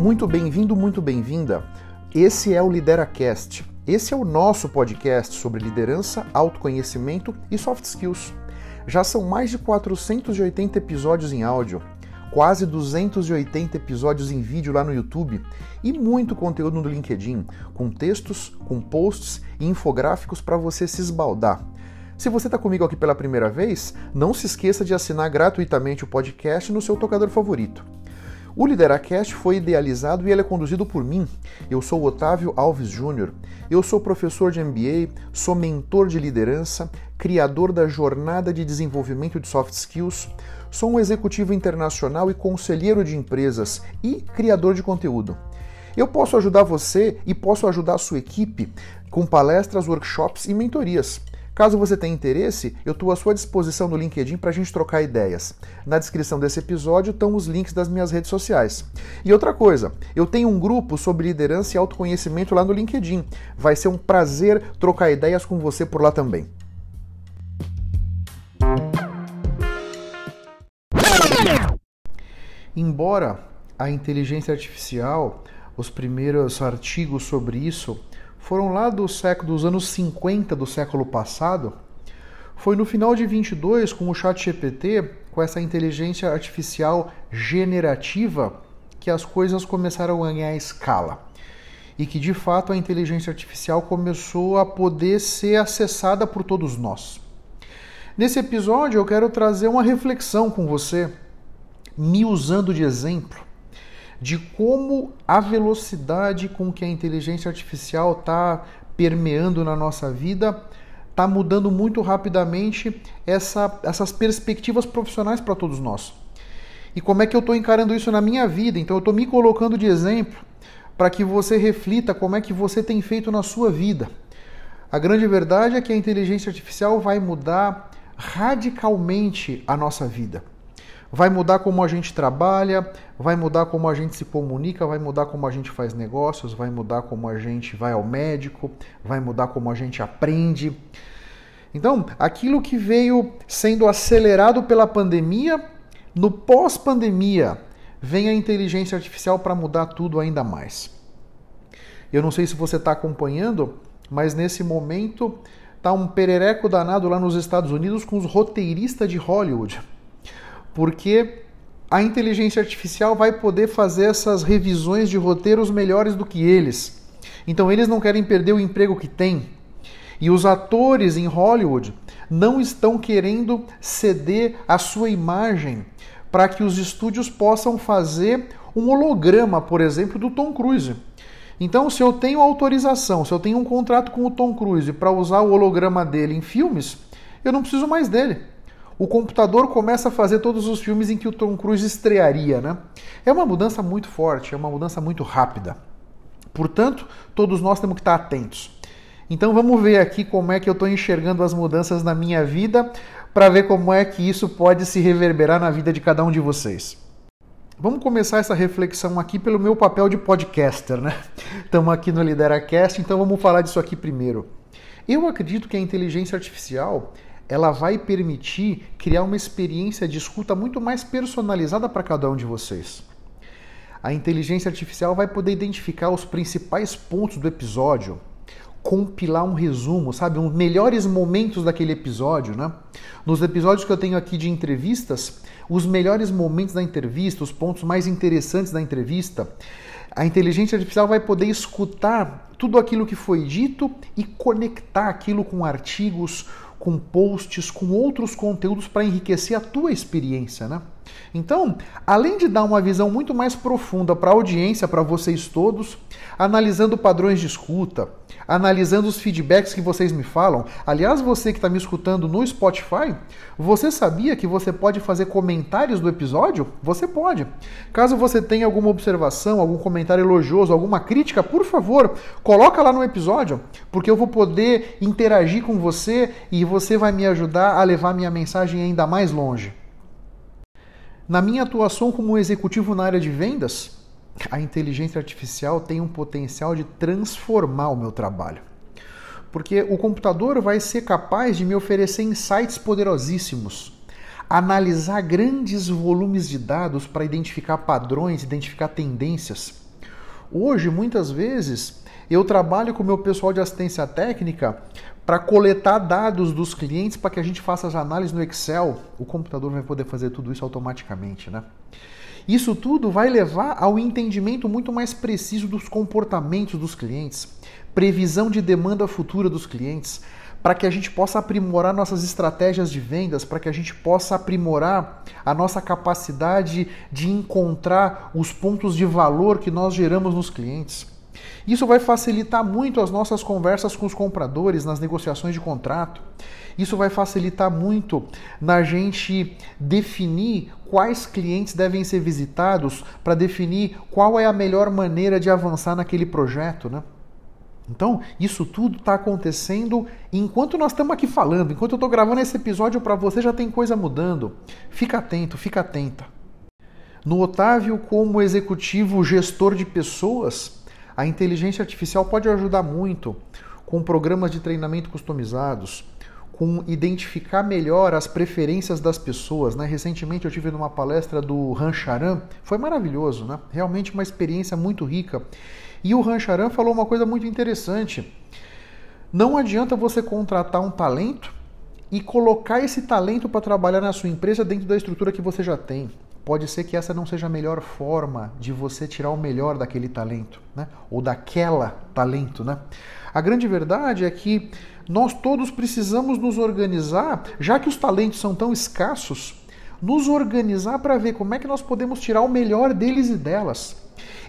Muito bem-vindo, muito bem-vinda. Esse é o LideraCast. Esse é o nosso podcast sobre liderança, autoconhecimento e soft skills. Já são mais de 480 episódios em áudio, quase 280 episódios em vídeo lá no YouTube e muito conteúdo no LinkedIn, com textos, com posts e infográficos para você se esbaldar. Se você está comigo aqui pela primeira vez, não se esqueça de assinar gratuitamente o podcast no seu tocador favorito. O Lideracast foi idealizado e ele é conduzido por mim. Eu sou Otávio Alves Júnior. Eu sou professor de MBA, sou mentor de liderança, criador da jornada de desenvolvimento de soft skills, sou um executivo internacional e conselheiro de empresas e criador de conteúdo. Eu posso ajudar você e posso ajudar a sua equipe com palestras, workshops e mentorias. Caso você tenha interesse, eu estou à sua disposição no LinkedIn para a gente trocar ideias. Na descrição desse episódio estão os links das minhas redes sociais. E outra coisa, eu tenho um grupo sobre liderança e autoconhecimento lá no LinkedIn. Vai ser um prazer trocar ideias com você por lá também. Embora a inteligência artificial, os primeiros artigos sobre isso foram lá do século dos anos 50 do século passado. Foi no final de 22 com o Chat GPT, com essa inteligência artificial generativa, que as coisas começaram a ganhar escala. E que de fato a inteligência artificial começou a poder ser acessada por todos nós. Nesse episódio eu quero trazer uma reflexão com você, me usando de exemplo de como a velocidade com que a inteligência artificial está permeando na nossa vida está mudando muito rapidamente essa, essas perspectivas profissionais para todos nós. E como é que eu estou encarando isso na minha vida? Então eu estou me colocando de exemplo para que você reflita como é que você tem feito na sua vida. A grande verdade é que a inteligência artificial vai mudar radicalmente a nossa vida. Vai mudar como a gente trabalha, vai mudar como a gente se comunica, vai mudar como a gente faz negócios, vai mudar como a gente vai ao médico, vai mudar como a gente aprende. Então, aquilo que veio sendo acelerado pela pandemia, no pós-pandemia, vem a inteligência artificial para mudar tudo ainda mais. Eu não sei se você está acompanhando, mas nesse momento está um perereco danado lá nos Estados Unidos com os roteiristas de Hollywood porque a inteligência artificial vai poder fazer essas revisões de roteiros melhores do que eles. Então eles não querem perder o emprego que têm. E os atores em Hollywood não estão querendo ceder a sua imagem para que os estúdios possam fazer um holograma, por exemplo, do Tom Cruise. Então, se eu tenho autorização, se eu tenho um contrato com o Tom Cruise para usar o holograma dele em filmes, eu não preciso mais dele o computador começa a fazer todos os filmes em que o Tom Cruise estrearia, né? É uma mudança muito forte, é uma mudança muito rápida. Portanto, todos nós temos que estar atentos. Então vamos ver aqui como é que eu estou enxergando as mudanças na minha vida para ver como é que isso pode se reverberar na vida de cada um de vocês. Vamos começar essa reflexão aqui pelo meu papel de podcaster, né? Estamos aqui no LideraCast, então vamos falar disso aqui primeiro. Eu acredito que a inteligência artificial ela vai permitir criar uma experiência de escuta muito mais personalizada para cada um de vocês. A inteligência artificial vai poder identificar os principais pontos do episódio, compilar um resumo, sabe, os melhores momentos daquele episódio, né? Nos episódios que eu tenho aqui de entrevistas, os melhores momentos da entrevista, os pontos mais interessantes da entrevista, a inteligência artificial vai poder escutar tudo aquilo que foi dito e conectar aquilo com artigos, com posts, com outros conteúdos para enriquecer a tua experiência, né? Então, além de dar uma visão muito mais profunda para a audiência, para vocês todos, analisando padrões de escuta, analisando os feedbacks que vocês me falam. Aliás, você que está me escutando no Spotify, você sabia que você pode fazer comentários do episódio? Você pode. Caso você tenha alguma observação, algum comentário elogioso, alguma crítica, por favor, coloca lá no episódio, porque eu vou poder interagir com você e você vai me ajudar a levar minha mensagem ainda mais longe. Na minha atuação como executivo na área de vendas, a inteligência artificial tem um potencial de transformar o meu trabalho. Porque o computador vai ser capaz de me oferecer insights poderosíssimos, analisar grandes volumes de dados para identificar padrões, identificar tendências. Hoje, muitas vezes, eu trabalho com o meu pessoal de assistência técnica para coletar dados dos clientes para que a gente faça as análises no Excel. O computador vai poder fazer tudo isso automaticamente, né? Isso tudo vai levar ao entendimento muito mais preciso dos comportamentos dos clientes, previsão de demanda futura dos clientes, para que a gente possa aprimorar nossas estratégias de vendas, para que a gente possa aprimorar a nossa capacidade de encontrar os pontos de valor que nós geramos nos clientes. Isso vai facilitar muito as nossas conversas com os compradores nas negociações de contrato. Isso vai facilitar muito na gente definir quais clientes devem ser visitados para definir qual é a melhor maneira de avançar naquele projeto, né? Então, isso tudo está acontecendo enquanto nós estamos aqui falando, enquanto eu estou gravando esse episódio para você, já tem coisa mudando. Fica atento, fica atenta. No Otávio, como executivo gestor de pessoas, a inteligência artificial pode ajudar muito com programas de treinamento customizados, com identificar melhor as preferências das pessoas. Né? Recentemente eu tive numa palestra do Rancharan, foi maravilhoso, né? realmente uma experiência muito rica. E o Rancharan falou uma coisa muito interessante. Não adianta você contratar um talento e colocar esse talento para trabalhar na sua empresa dentro da estrutura que você já tem. Pode ser que essa não seja a melhor forma de você tirar o melhor daquele talento, né? ou daquela talento. Né? A grande verdade é que nós todos precisamos nos organizar, já que os talentos são tão escassos, nos organizar para ver como é que nós podemos tirar o melhor deles e delas.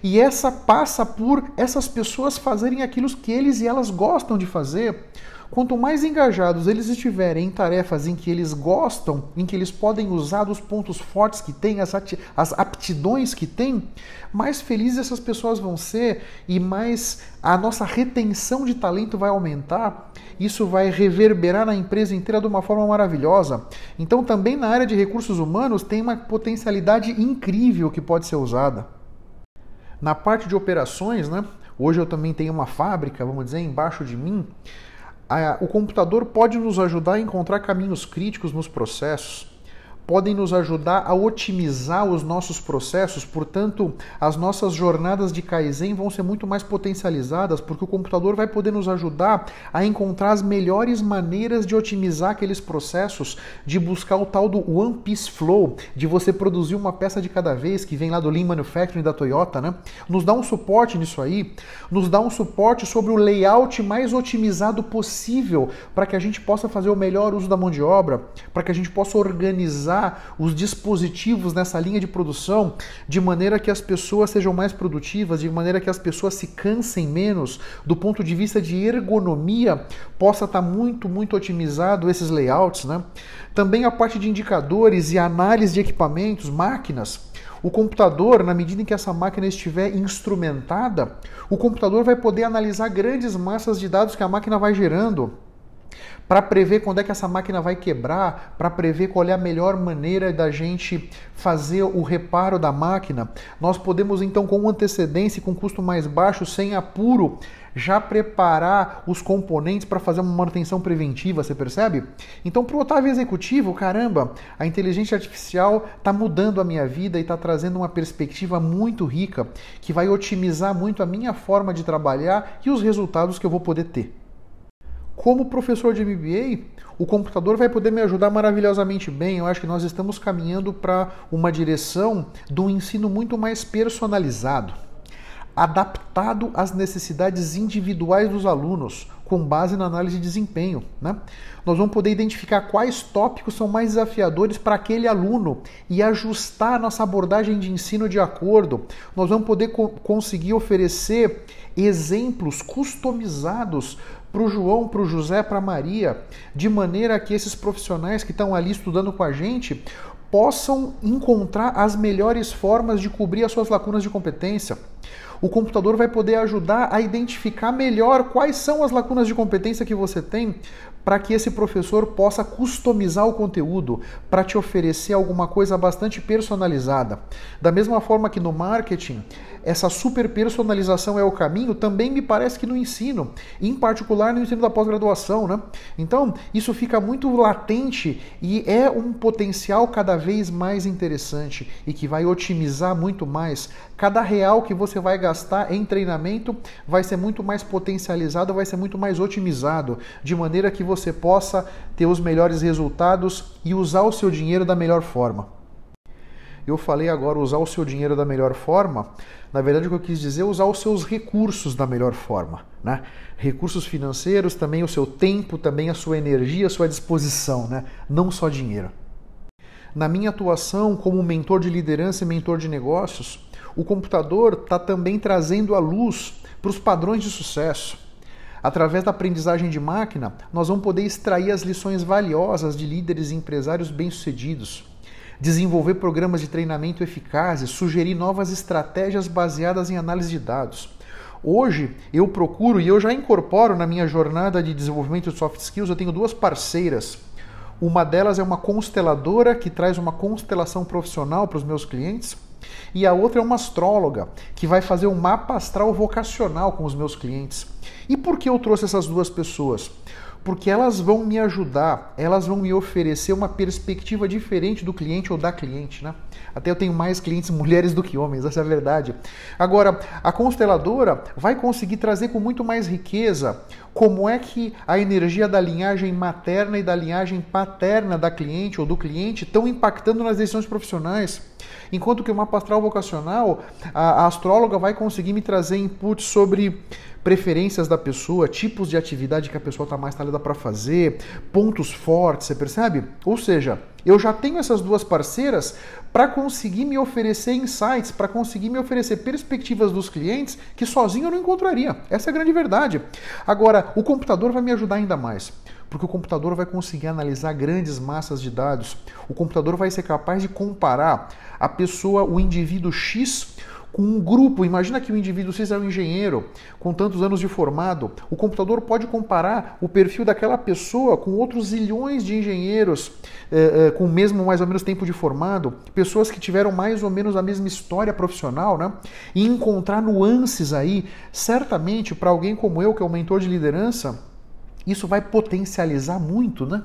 E essa passa por essas pessoas fazerem aquilo que eles e elas gostam de fazer. Quanto mais engajados eles estiverem em tarefas em que eles gostam, em que eles podem usar dos pontos fortes que têm, as, as aptidões que têm, mais felizes essas pessoas vão ser e mais a nossa retenção de talento vai aumentar. Isso vai reverberar na empresa inteira de uma forma maravilhosa. Então, também na área de recursos humanos, tem uma potencialidade incrível que pode ser usada. Na parte de operações, né? Hoje eu também tenho uma fábrica, vamos dizer, embaixo de mim. O computador pode nos ajudar a encontrar caminhos críticos nos processos podem nos ajudar a otimizar os nossos processos, portanto, as nossas jornadas de Kaizen vão ser muito mais potencializadas, porque o computador vai poder nos ajudar a encontrar as melhores maneiras de otimizar aqueles processos, de buscar o tal do One Piece Flow, de você produzir uma peça de cada vez, que vem lá do Lean Manufacturing da Toyota, né? Nos dá um suporte nisso aí, nos dá um suporte sobre o layout mais otimizado possível para que a gente possa fazer o melhor uso da mão de obra, para que a gente possa organizar os dispositivos nessa linha de produção de maneira que as pessoas sejam mais produtivas, de maneira que as pessoas se cansem menos, do ponto de vista de ergonomia, possa estar muito, muito otimizado esses layouts. Né? Também a parte de indicadores e análise de equipamentos, máquinas. O computador, na medida em que essa máquina estiver instrumentada, o computador vai poder analisar grandes massas de dados que a máquina vai gerando para prever quando é que essa máquina vai quebrar, para prever qual é a melhor maneira da gente fazer o reparo da máquina. Nós podemos então, com antecedência e com custo mais baixo, sem apuro, já preparar os componentes para fazer uma manutenção preventiva, você percebe? Então, para o Otávio Executivo, caramba, a inteligência artificial está mudando a minha vida e está trazendo uma perspectiva muito rica que vai otimizar muito a minha forma de trabalhar e os resultados que eu vou poder ter. Como professor de MBA, o computador vai poder me ajudar maravilhosamente bem. Eu acho que nós estamos caminhando para uma direção do ensino muito mais personalizado, adaptado às necessidades individuais dos alunos, com base na análise de desempenho. Né? Nós vamos poder identificar quais tópicos são mais desafiadores para aquele aluno e ajustar a nossa abordagem de ensino de acordo. Nós vamos poder co conseguir oferecer exemplos customizados para o João, para o José, para Maria, de maneira que esses profissionais que estão ali estudando com a gente possam encontrar as melhores formas de cobrir as suas lacunas de competência. O computador vai poder ajudar a identificar melhor quais são as lacunas de competência que você tem para que esse professor possa customizar o conteúdo, para te oferecer alguma coisa bastante personalizada. Da mesma forma que no marketing, essa super personalização é o caminho, também me parece que no ensino, em particular no ensino da pós-graduação, né? Então, isso fica muito latente e é um potencial cada vez mais interessante e que vai otimizar muito mais. Cada real que você vai gastar em treinamento vai ser muito mais potencializado, vai ser muito mais otimizado, de maneira que você possa ter os melhores resultados e usar o seu dinheiro da melhor forma. Eu falei agora usar o seu dinheiro da melhor forma. Na verdade, o que eu quis dizer é usar os seus recursos da melhor forma. Né? Recursos financeiros, também o seu tempo, também a sua energia, a sua disposição, né? não só dinheiro. Na minha atuação como mentor de liderança e mentor de negócios, o computador está também trazendo a luz para os padrões de sucesso. Através da aprendizagem de máquina, nós vamos poder extrair as lições valiosas de líderes e empresários bem-sucedidos desenvolver programas de treinamento eficazes, sugerir novas estratégias baseadas em análise de dados. Hoje eu procuro e eu já incorporo na minha jornada de desenvolvimento de soft skills, eu tenho duas parceiras. Uma delas é uma consteladora que traz uma constelação profissional para os meus clientes, e a outra é uma astróloga que vai fazer um mapa astral vocacional com os meus clientes. E por que eu trouxe essas duas pessoas? porque elas vão me ajudar, elas vão me oferecer uma perspectiva diferente do cliente ou da cliente, né? Até eu tenho mais clientes mulheres do que homens, essa é a verdade. Agora, a consteladora vai conseguir trazer com muito mais riqueza como é que a energia da linhagem materna e da linhagem paterna da cliente ou do cliente estão impactando nas decisões profissionais. Enquanto que o mapa astral vocacional, a, a astróloga vai conseguir me trazer inputs sobre preferências da pessoa, tipos de atividade que a pessoa está mais talhada para fazer, pontos fortes, você percebe? Ou seja, eu já tenho essas duas parceiras para conseguir me oferecer insights, para conseguir me oferecer perspectivas dos clientes que sozinho eu não encontraria. Essa é a grande verdade. Agora, o computador vai me ajudar ainda mais porque o computador vai conseguir analisar grandes massas de dados. O computador vai ser capaz de comparar a pessoa, o indivíduo X, com um grupo. Imagina que o indivíduo é um engenheiro com tantos anos de formado. O computador pode comparar o perfil daquela pessoa com outros zilhões de engenheiros eh, eh, com o mesmo mais ou menos tempo de formado, pessoas que tiveram mais ou menos a mesma história profissional, né? E encontrar nuances aí, certamente para alguém como eu, que é um mentor de liderança, isso vai potencializar muito, né?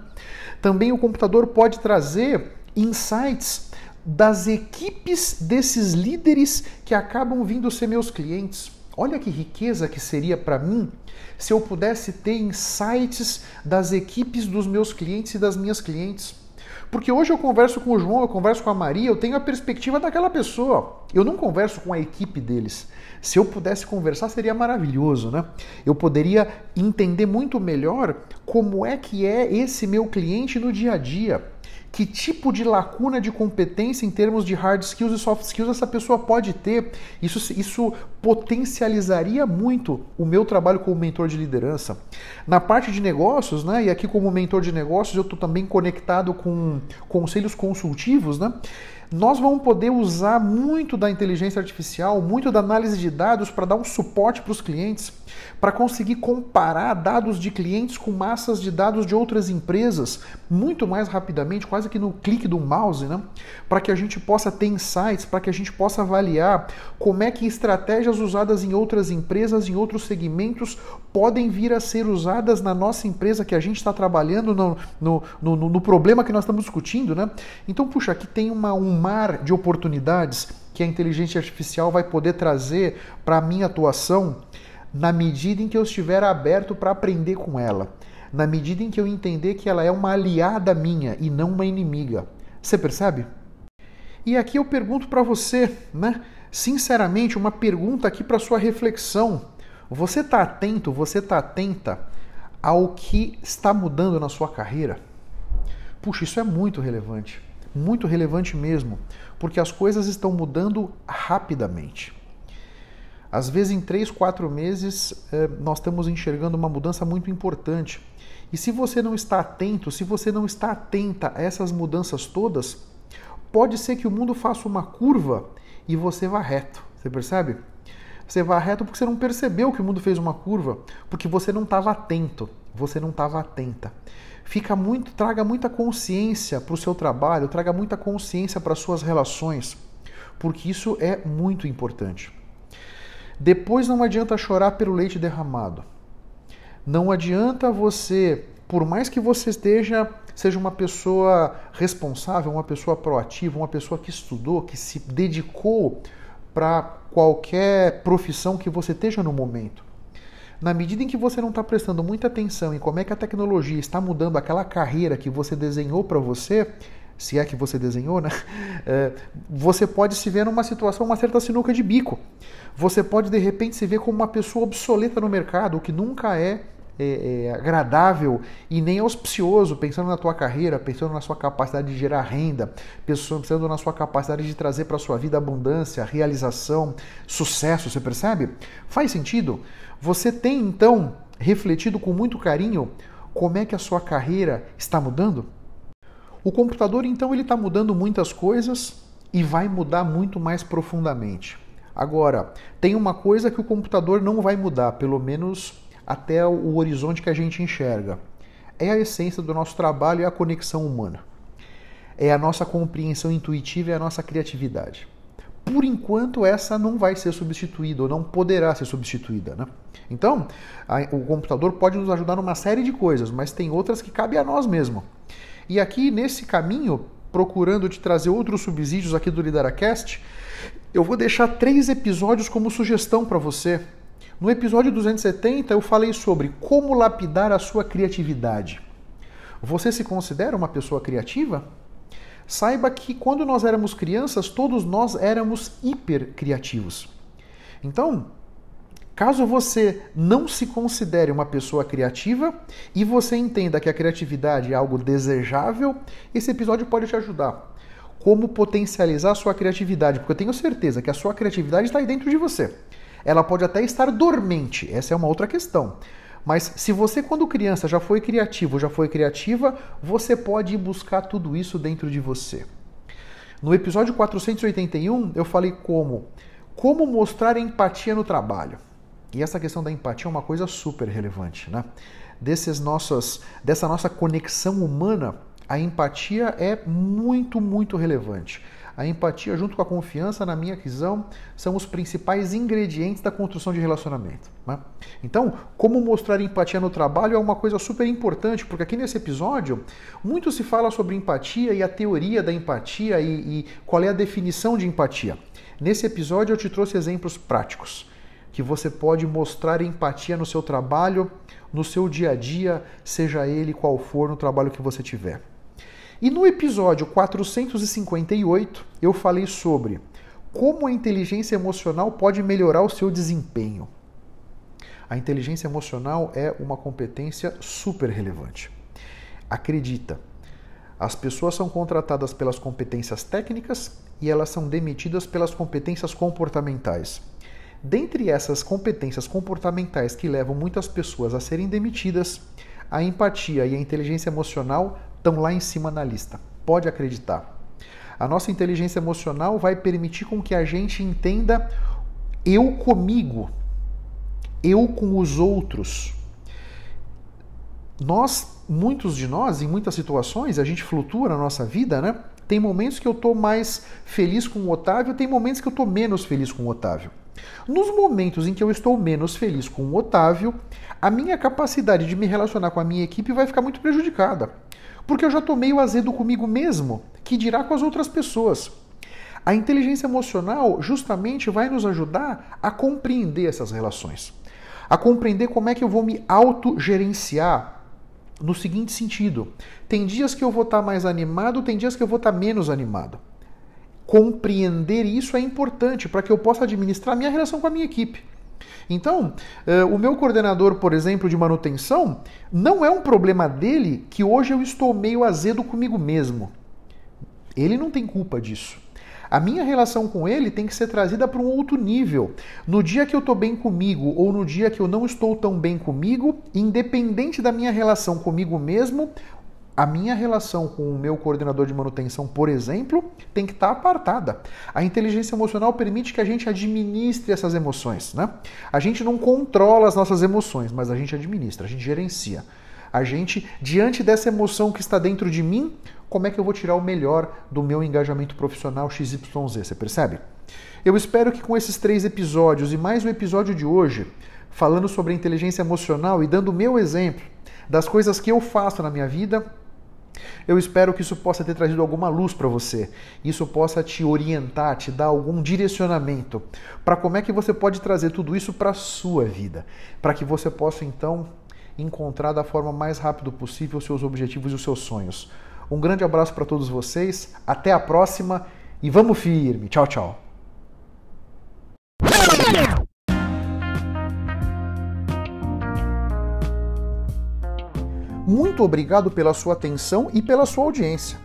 Também o computador pode trazer insights das equipes desses líderes que acabam vindo ser meus clientes. Olha que riqueza que seria para mim se eu pudesse ter insights das equipes dos meus clientes e das minhas clientes. Porque hoje eu converso com o João, eu converso com a Maria, eu tenho a perspectiva daquela pessoa. Eu não converso com a equipe deles. Se eu pudesse conversar, seria maravilhoso, né? Eu poderia entender muito melhor como é que é esse meu cliente no dia a dia que tipo de lacuna de competência em termos de hard skills e soft skills essa pessoa pode ter. Isso, isso potencializaria muito o meu trabalho como mentor de liderança. Na parte de negócios, né, e aqui como mentor de negócios, eu estou também conectado com conselhos consultivos, né? Nós vamos poder usar muito da inteligência artificial, muito da análise de dados para dar um suporte para os clientes, para conseguir comparar dados de clientes com massas de dados de outras empresas muito mais rapidamente, quase que no clique do mouse, né? Para que a gente possa ter insights, para que a gente possa avaliar como é que estratégias usadas em outras empresas, em outros segmentos, podem vir a ser usadas na nossa empresa que a gente está trabalhando no, no, no, no, problema que nós estamos discutindo, né? Então, puxa, aqui tem uma, um mar de oportunidades que a inteligência artificial vai poder trazer para a minha atuação na medida em que eu estiver aberto para aprender com ela, na medida em que eu entender que ela é uma aliada minha e não uma inimiga. Você percebe? E aqui eu pergunto para você, né? Sinceramente, uma pergunta aqui para sua reflexão. Você está atento, você está atenta ao que está mudando na sua carreira? Puxa, isso é muito relevante muito relevante mesmo, porque as coisas estão mudando rapidamente. Às vezes, em três, quatro meses, eh, nós estamos enxergando uma mudança muito importante. E se você não está atento, se você não está atenta a essas mudanças todas, pode ser que o mundo faça uma curva e você vá reto. Você percebe? Você vai reto porque você não percebeu que o mundo fez uma curva, porque você não estava atento, você não estava atenta. Fica muito, traga muita consciência para o seu trabalho, traga muita consciência para as suas relações, porque isso é muito importante. Depois não adianta chorar pelo leite derramado. Não adianta você, por mais que você esteja seja uma pessoa responsável, uma pessoa proativa, uma pessoa que estudou, que se dedicou para qualquer profissão que você esteja no momento. Na medida em que você não está prestando muita atenção em como é que a tecnologia está mudando aquela carreira que você desenhou para você, se é que você desenhou, né? É, você pode se ver numa situação, uma certa sinuca de bico. Você pode de repente se ver como uma pessoa obsoleta no mercado, o que nunca é é, é, agradável e nem auspicioso, pensando na tua carreira, pensando na sua capacidade de gerar renda, pensando na sua capacidade de trazer para a sua vida abundância, realização, sucesso, você percebe? Faz sentido? Você tem então refletido com muito carinho como é que a sua carreira está mudando? O computador então ele está mudando muitas coisas e vai mudar muito mais profundamente. Agora, tem uma coisa que o computador não vai mudar, pelo menos até o horizonte que a gente enxerga. É a essência do nosso trabalho e a conexão humana. É a nossa compreensão intuitiva e a nossa criatividade. Por enquanto, essa não vai ser substituída ou não poderá ser substituída. Né? Então, a, o computador pode nos ajudar numa série de coisas, mas tem outras que cabem a nós mesmos. E aqui, nesse caminho, procurando te trazer outros subsídios aqui do Lideracast, eu vou deixar três episódios como sugestão para você no episódio 270 eu falei sobre como lapidar a sua criatividade. Você se considera uma pessoa criativa? Saiba que quando nós éramos crianças, todos nós éramos hiper criativos. Então, caso você não se considere uma pessoa criativa e você entenda que a criatividade é algo desejável, esse episódio pode te ajudar. Como potencializar a sua criatividade, porque eu tenho certeza que a sua criatividade está aí dentro de você. Ela pode até estar dormente, essa é uma outra questão. Mas se você, quando criança, já foi criativo, já foi criativa, você pode ir buscar tudo isso dentro de você. No episódio 481, eu falei como como mostrar empatia no trabalho. E essa questão da empatia é uma coisa super relevante, né? Desses nossos, dessa nossa conexão humana, a empatia é muito, muito relevante. A empatia, junto com a confiança, na minha visão, são os principais ingredientes da construção de relacionamento. Né? Então, como mostrar empatia no trabalho é uma coisa super importante, porque aqui nesse episódio muito se fala sobre empatia e a teoria da empatia e, e qual é a definição de empatia. Nesse episódio eu te trouxe exemplos práticos que você pode mostrar empatia no seu trabalho, no seu dia a dia, seja ele qual for no trabalho que você tiver. E no episódio 458 eu falei sobre como a inteligência emocional pode melhorar o seu desempenho. A inteligência emocional é uma competência super relevante. Acredita, as pessoas são contratadas pelas competências técnicas e elas são demitidas pelas competências comportamentais. Dentre essas competências comportamentais que levam muitas pessoas a serem demitidas, a empatia e a inteligência emocional estão lá em cima na lista. Pode acreditar. A nossa inteligência emocional vai permitir com que a gente entenda eu comigo, eu com os outros. Nós, muitos de nós, em muitas situações, a gente flutua na nossa vida, né? Tem momentos que eu estou mais feliz com o Otávio, tem momentos que eu estou menos feliz com o Otávio. Nos momentos em que eu estou menos feliz com o Otávio, a minha capacidade de me relacionar com a minha equipe vai ficar muito prejudicada porque eu já estou meio azedo comigo mesmo, que dirá com as outras pessoas. A inteligência emocional justamente vai nos ajudar a compreender essas relações, a compreender como é que eu vou me autogerenciar no seguinte sentido: tem dias que eu vou estar mais animado, tem dias que eu vou estar menos animado. Compreender isso é importante para que eu possa administrar minha relação com a minha equipe. Então, uh, o meu coordenador, por exemplo, de manutenção, não é um problema dele que hoje eu estou meio azedo comigo mesmo. Ele não tem culpa disso. A minha relação com ele tem que ser trazida para um outro nível. No dia que eu estou bem comigo ou no dia que eu não estou tão bem comigo, independente da minha relação comigo mesmo, A minha relação com o meu coordenador de manutenção, por exemplo, tem que estar apartada. A inteligência emocional permite que a gente administre essas emoções, né? A gente não controla as nossas emoções, mas a gente administra, a gente gerencia. A gente, diante dessa emoção que está dentro de mim, como é que eu vou tirar o melhor do meu engajamento profissional XYZ? Você percebe? Eu espero que com esses três episódios e mais o episódio de hoje, falando sobre inteligência emocional e dando o meu exemplo das coisas que eu faço na minha vida, eu espero que isso possa ter trazido alguma luz para você. Isso possa te orientar, te dar algum direcionamento para como é que você pode trazer tudo isso para a sua vida, para que você possa então encontrar da forma mais rápida possível os seus objetivos e os seus sonhos. Um grande abraço para todos vocês, até a próxima e vamos firme. Tchau, tchau. Muito obrigado pela sua atenção e pela sua audiência.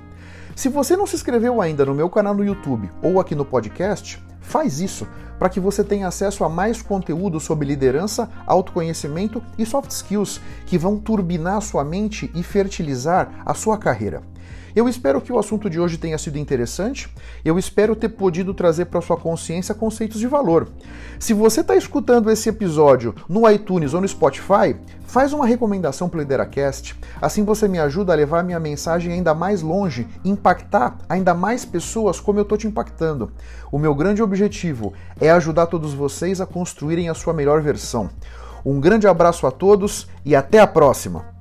Se você não se inscreveu ainda no meu canal no YouTube ou aqui no podcast, faz isso para que você tenha acesso a mais conteúdo sobre liderança, autoconhecimento e soft skills que vão turbinar a sua mente e fertilizar a sua carreira. Eu espero que o assunto de hoje tenha sido interessante. Eu espero ter podido trazer para sua consciência conceitos de valor. Se você está escutando esse episódio no iTunes ou no Spotify, faz uma recomendação para o Lideracast. Assim você me ajuda a levar minha mensagem ainda mais longe, impactar ainda mais pessoas como eu estou te impactando. O meu grande objetivo é ajudar todos vocês a construírem a sua melhor versão. Um grande abraço a todos e até a próxima!